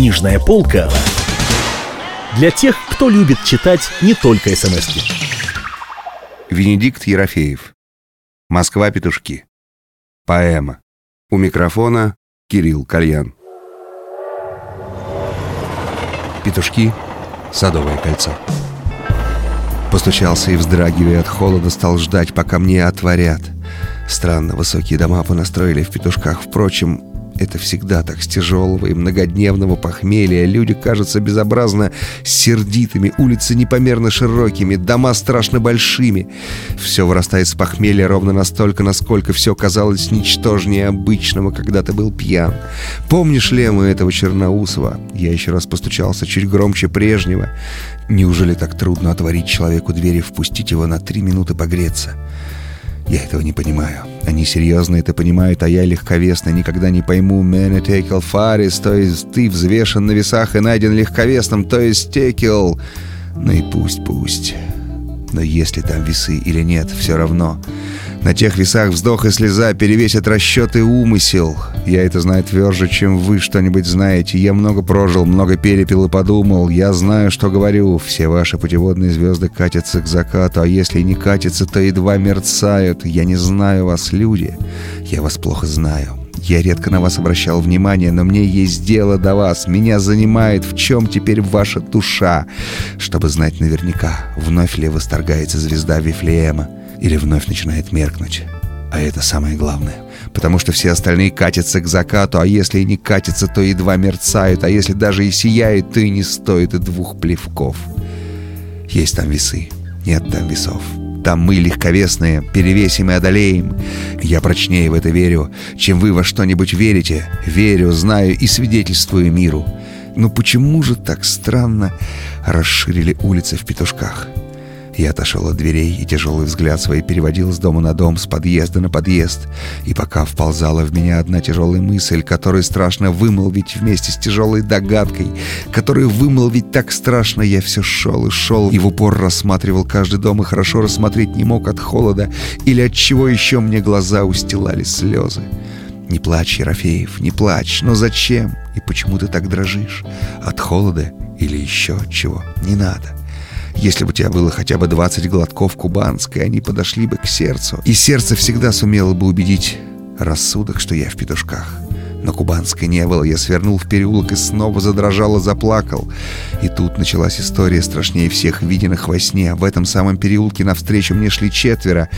Книжная полка для тех, кто любит читать не только смс -ки. Венедикт Ерофеев. Москва-петушки. Поэма. У микрофона Кирилл Кальян. Петушки. Садовое кольцо. Постучался и, вздрагивая от холода, стал ждать, пока мне отворят. Странно высокие дома понастроили в петушках. Впрочем, это всегда так с тяжелого и многодневного похмелья. Люди кажутся безобразно сердитыми, улицы непомерно широкими, дома страшно большими. Все вырастает с похмелья ровно настолько, насколько все казалось ничтожнее обычного, когда ты был пьян. Помнишь Лему этого Черноусова? Я еще раз постучался чуть громче прежнего. Неужели так трудно отворить человеку дверь и впустить его на три минуты погреться? Я этого не понимаю. Они серьезно это понимают, а я легковесно никогда не пойму. Man текел фарис, то есть ты взвешен на весах и найден легковесным, то есть текел. Ну и пусть, пусть. Но есть ли там весы или нет, все равно. На тех весах вздох и слеза перевесят расчет и умысел. Я это знаю тверже, чем вы что-нибудь знаете. Я много прожил, много перепил и подумал. Я знаю, что говорю. Все ваши путеводные звезды катятся к закату, а если не катятся, то едва мерцают. Я не знаю вас, люди. Я вас плохо знаю. Я редко на вас обращал внимание, но мне есть дело до вас. Меня занимает, в чем теперь ваша душа. Чтобы знать наверняка, вновь ли восторгается звезда Вифлеема или вновь начинает меркнуть. А это самое главное. Потому что все остальные катятся к закату, а если и не катятся, то едва мерцают, а если даже и сияют, то и не стоит и двух плевков. Есть там весы, нет там весов. Там мы легковесные, перевесим и одолеем. Я прочнее в это верю, чем вы во что-нибудь верите. Верю, знаю и свидетельствую миру. Но почему же так странно расширили улицы в петушках? Я отошел от дверей, и тяжелый взгляд свой переводил с дома на дом, с подъезда на подъезд. И пока вползала в меня одна тяжелая мысль, которую страшно вымолвить вместе с тяжелой догадкой, которую вымолвить так страшно, я все шел и шел, и в упор рассматривал каждый дом, и хорошо рассмотреть не мог от холода, или от чего еще мне глаза устилали слезы. Не плачь, Ерофеев, не плачь, но зачем? И почему ты так дрожишь? От холода или еще от чего? Не надо. Если бы у тебя было хотя бы 20 глотков кубанской, они подошли бы к сердцу. И сердце всегда сумело бы убедить рассудок, что я в петушках. Но кубанской не было. Я свернул в переулок и снова задрожал и заплакал. И тут началась история страшнее всех виденных во сне. В этом самом переулке навстречу мне шли четверо.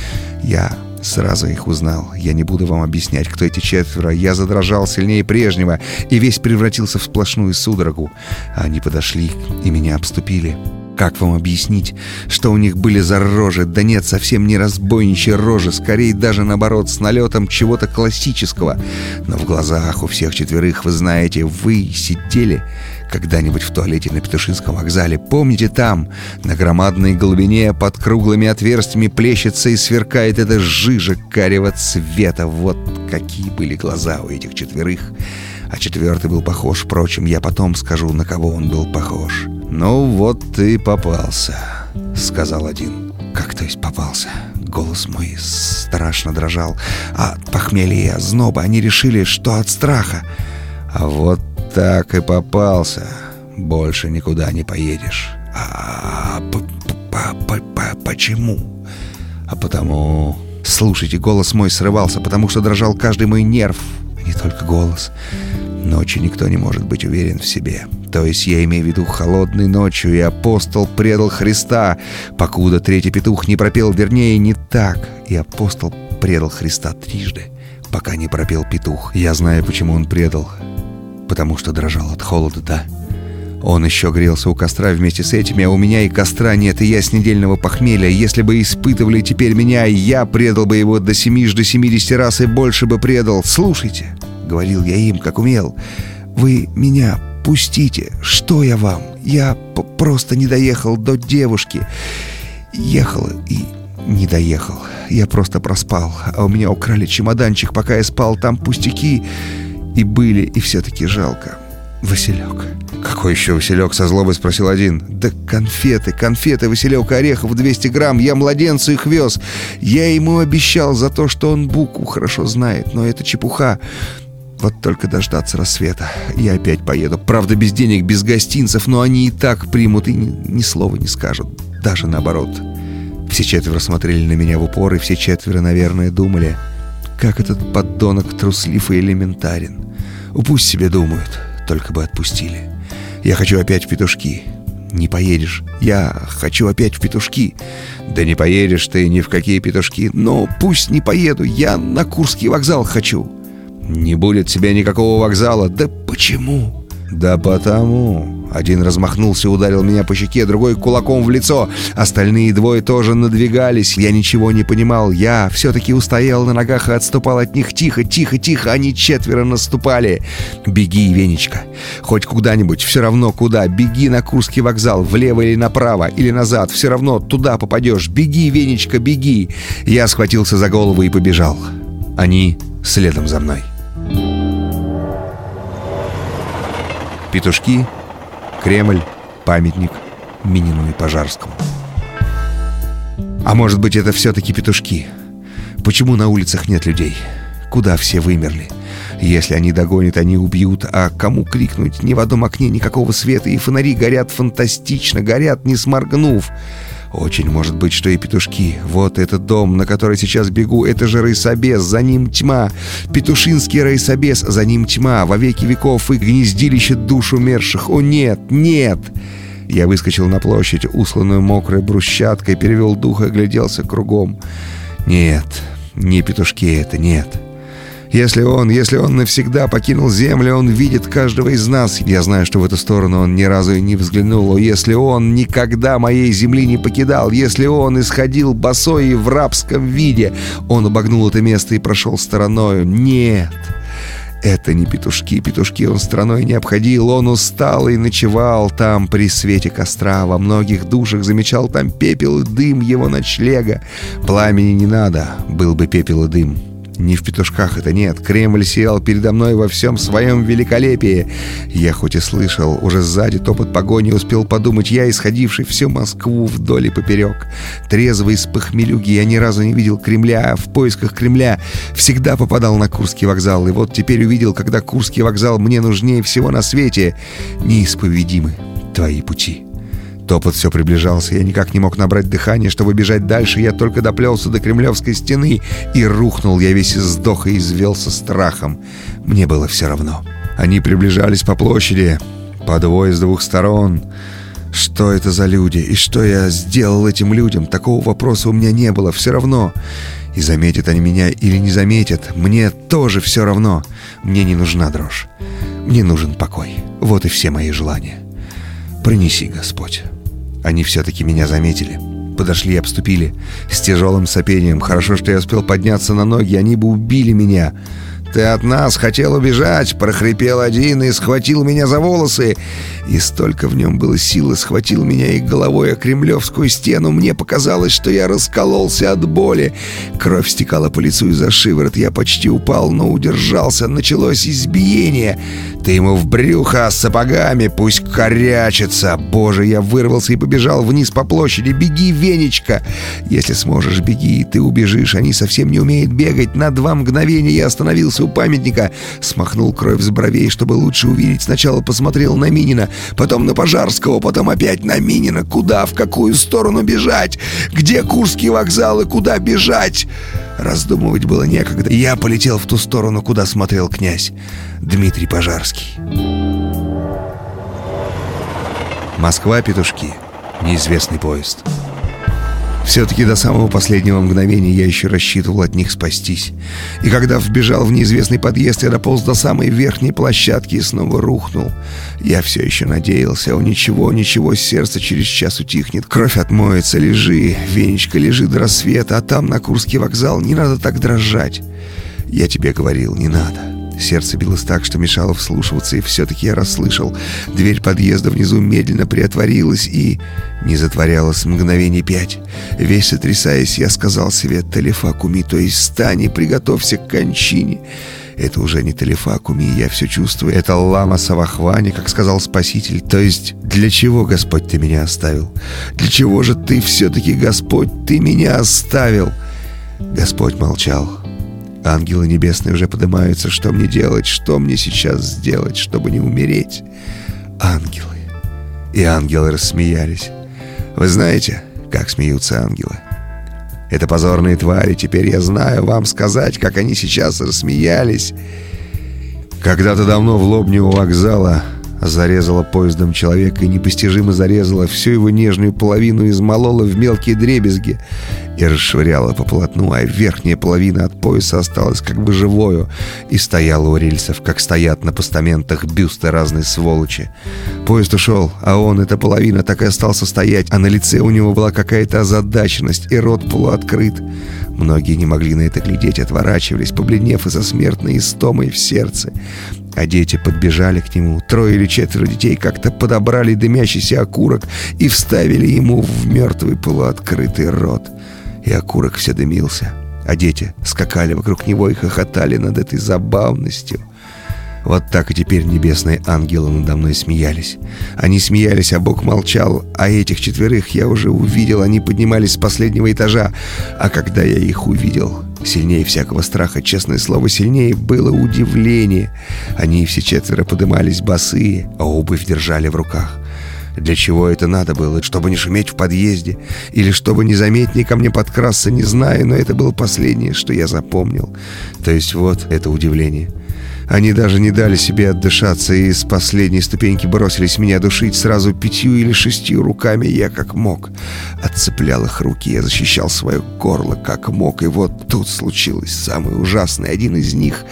Я сразу их узнал. Я не буду вам объяснять, кто эти четверо. Я задрожал сильнее прежнего и весь превратился в сплошную судорогу. Они подошли и меня обступили. Как вам объяснить, что у них были за рожи? Да нет, совсем не разбойничьи рожи, скорее даже наоборот, с налетом чего-то классического. Но в глазах у всех четверых, вы знаете, вы сидели когда-нибудь в туалете на Петушинском вокзале. Помните там, на громадной глубине под круглыми отверстиями плещется и сверкает эта жижа карего цвета. Вот какие были глаза у этих четверых. А четвертый был похож, впрочем, я потом скажу, на кого он был похож. «Ну вот ты попался», — сказал один. «Как то есть попался?» Голос мой страшно дрожал. А от похмелья и озноба они решили, что от страха. «А вот так и попался. Больше никуда не поедешь». «А почему?» «А потому...» Слушайте, голос мой срывался, потому что дрожал каждый мой нерв. Не только голос. Ночью никто не может быть уверен в себе. То есть я имею в виду холодной ночью, и апостол предал Христа, покуда третий петух не пропел, вернее, не так. И апостол предал Христа трижды, пока не пропел петух. Я знаю, почему он предал. Потому что дрожал от холода, да? Он еще грелся у костра вместе с этими, а у меня и костра нет, и я с недельного похмелья. Если бы испытывали теперь меня, я предал бы его до семижды семидесяти раз и больше бы предал. Слушайте, — говорил я им, как умел, — вы меня пустите. Что я вам? Я просто не доехал до девушки. Ехал и не доехал. Я просто проспал, а у меня украли чемоданчик, пока я спал. Там пустяки и были, и все-таки жалко. Василек. «Какой еще Василек?» — со злобой спросил один. «Да конфеты, конфеты, Василек Орехов, 200 грамм. Я младенцу их вез. Я ему обещал за то, что он букву хорошо знает, но это чепуха. Вот только дождаться рассвета. Я опять поеду. Правда, без денег, без гостинцев, но они и так примут и ни, ни слова не скажут. Даже наоборот. Все четверо смотрели на меня в упор, и все четверо, наверное, думали, как этот поддонок труслив и элементарен. Пусть себе думают, только бы отпустили. Я хочу опять в петушки. Не поедешь. Я хочу опять в петушки. Да не поедешь ты ни в какие петушки. Но пусть не поеду. Я на Курский вокзал хочу. Не будет тебе никакого вокзала. Да почему? Да потому. Один размахнулся ударил меня по щеке, другой кулаком в лицо. Остальные двое тоже надвигались. Я ничего не понимал. Я все-таки устоял на ногах и отступал от них. Тихо, тихо, тихо. Они четверо наступали. Беги, Венечка. Хоть куда-нибудь. Все равно куда. Беги на Курский вокзал. Влево или направо. Или назад. Все равно туда попадешь. Беги, Венечка, беги. Я схватился за голову и побежал. Они следом за мной. Петушки Кремль, памятник Минину и Пожарскому. А может быть, это все-таки петушки? Почему на улицах нет людей? Куда все вымерли? Если они догонят, они убьют. А кому крикнуть? Ни в одном окне никакого света, и фонари горят фантастично, горят, не сморгнув. Очень может быть, что и петушки. Вот этот дом, на который сейчас бегу, это же райсобес, за ним тьма. Петушинский райсобес, за ним тьма. Во веки веков и гнездилище душ умерших. О нет, нет! Я выскочил на площадь, усланную мокрой брусчаткой, перевел дух и огляделся кругом. Нет, не петушки это, нет. Если он, если он навсегда покинул землю, он видит каждого из нас. Я знаю, что в эту сторону он ни разу и не взглянул. Если он никогда моей земли не покидал, если он исходил босой и в рабском виде, он обогнул это место и прошел стороною. Нет, это не петушки, петушки он страной не обходил, он устал и ночевал там при свете костра, во многих душах замечал там пепел и дым его ночлега. Пламени не надо, был бы пепел и дым. Не в петушках это нет. Кремль сиял передо мной во всем своем великолепии. Я хоть и слышал, уже сзади топот погони успел подумать, я, исходивший всю Москву вдоль и поперек. Трезвый с похмелюги, я ни разу не видел Кремля, а в поисках Кремля всегда попадал на Курский вокзал. И вот теперь увидел, когда Курский вокзал мне нужнее всего на свете. Неисповедимы твои пути. Топот все приближался, я никак не мог набрать дыхание, чтобы бежать дальше. Я только доплелся до кремлевской стены и рухнул. Я весь издох и извелся страхом. Мне было все равно. Они приближались по площади, по двое с двух сторон. Что это за люди? И что я сделал этим людям? Такого вопроса у меня не было. Все равно. И заметят они меня или не заметят. Мне тоже все равно. Мне не нужна дрожь. Мне нужен покой. Вот и все мои желания. Пронеси, Господь. Они все-таки меня заметили. Подошли и обступили. С тяжелым сопением. Хорошо, что я успел подняться на ноги. Они бы убили меня. «Ты от нас хотел убежать!» — прохрипел один и схватил меня за волосы. И столько в нем было силы, схватил меня и головой о кремлевскую стену. Мне показалось, что я раскололся от боли. Кровь стекала по лицу и за шиворот. Я почти упал, но удержался. Началось избиение. «Ты ему в брюхо с сапогами, пусть корячится!» Боже, я вырвался и побежал вниз по площади. «Беги, Венечка!» «Если сможешь, беги, ты убежишь. Они совсем не умеют бегать. На два мгновения я остановился у памятника. Смахнул кровь с бровей, чтобы лучше увидеть. Сначала посмотрел на Минина, потом на Пожарского, потом опять на Минина. Куда, в какую сторону бежать? Где Курский вокзал и куда бежать? Раздумывать было некогда. Я полетел в ту сторону, куда смотрел князь Дмитрий Пожарский. Москва-Петушки. Неизвестный поезд. Все-таки до самого последнего мгновения я еще рассчитывал от них спастись. И когда вбежал в неизвестный подъезд, я дополз до самой верхней площадки и снова рухнул. Я все еще надеялся, о ничего, ничего, сердце через час утихнет. Кровь отмоется, лежи, Венечка, лежи до рассвета, а там на Курский вокзал не надо так дрожать. Я тебе говорил, не надо. Сердце билось так, что мешало вслушиваться, и все-таки я расслышал. Дверь подъезда внизу медленно приотворилась и не затворялась мгновение пять. Весь сотрясаясь, я сказал себе «Телефакуми», то есть «Встань и приготовься к кончине». Это уже не телефакуми, я все чувствую. Это лама Савахвани, как сказал Спаситель. То есть, для чего, Господь, ты меня оставил? Для чего же ты все-таки, Господь, ты меня оставил? Господь молчал. Ангелы небесные уже поднимаются. Что мне делать? Что мне сейчас сделать, чтобы не умереть? Ангелы. И ангелы рассмеялись. Вы знаете, как смеются ангелы? Это позорные твари. Теперь я знаю вам сказать, как они сейчас рассмеялись. Когда-то давно в Лобне у вокзала зарезала поездом человека и непостижимо зарезала всю его нежную половину, измолола в мелкие дребезги и расшвыряла по полотну, а верхняя половина от пояса осталась как бы живою и стояла у рельсов, как стоят на постаментах бюсты разной сволочи. Поезд ушел, а он, эта половина, так и остался стоять, а на лице у него была какая-то озадаченность, и рот полуоткрыт. Многие не могли на это глядеть, отворачивались, побледнев из-за смертной истомой в сердце. А дети подбежали к нему. Трое или четверо детей как-то подобрали дымящийся окурок и вставили ему в мертвый полуоткрытый рот. И окурок все дымился. А дети скакали вокруг него и хохотали над этой забавностью. Вот так и теперь небесные ангелы надо мной смеялись. Они смеялись, а Бог молчал, а этих четверых я уже увидел, они поднимались с последнего этажа. А когда я их увидел, сильнее всякого страха, честное слово, сильнее было удивление. Они все четверо подымались босые, а обувь держали в руках. Для чего это надо было? Чтобы не шуметь в подъезде? Или чтобы незаметнее ко мне подкрасться, не знаю, но это было последнее, что я запомнил. То есть вот это удивление. Они даже не дали себе отдышаться и с последней ступеньки бросились меня душить сразу пятью или шестью руками. Я как мог отцеплял их руки, я защищал свое горло как мог. И вот тут случилось самое ужасное. Один из них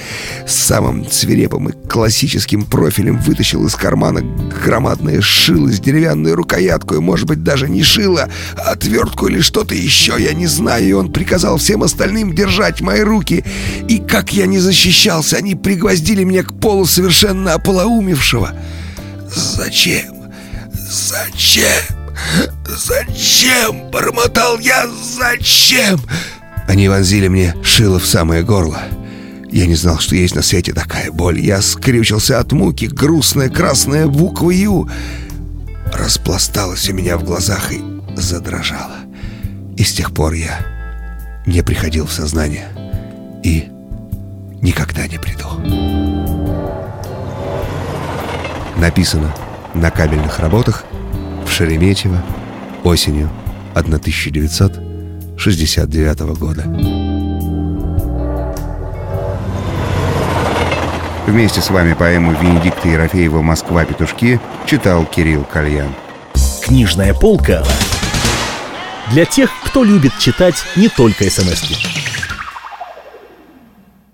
с самым свирепым и классическим профилем вытащил из кармана громадное шило с деревянной рукояткой. Может быть, даже не шило, а отвертку или что-то еще, я не знаю. И он приказал всем остальным держать мои руки. И как я не защищался, они пригвоздили пригвоздили меня к полу совершенно ополоумевшего. «Зачем? Зачем? Зачем?» — бормотал я. «Зачем?» Они вонзили мне шило в самое горло. Я не знал, что есть на свете такая боль. Я скрючился от муки. Грустная красная буква «Ю» распласталась у меня в глазах и задрожала. И с тех пор я не приходил в сознание и никогда не приду. Написано на кабельных работах в Шереметьево осенью 1969 года. Вместе с вами поэму Венедикта Ерофеева «Москва. Петушки» читал Кирилл Кальян. Книжная полка для тех, кто любит читать не только смс -ки.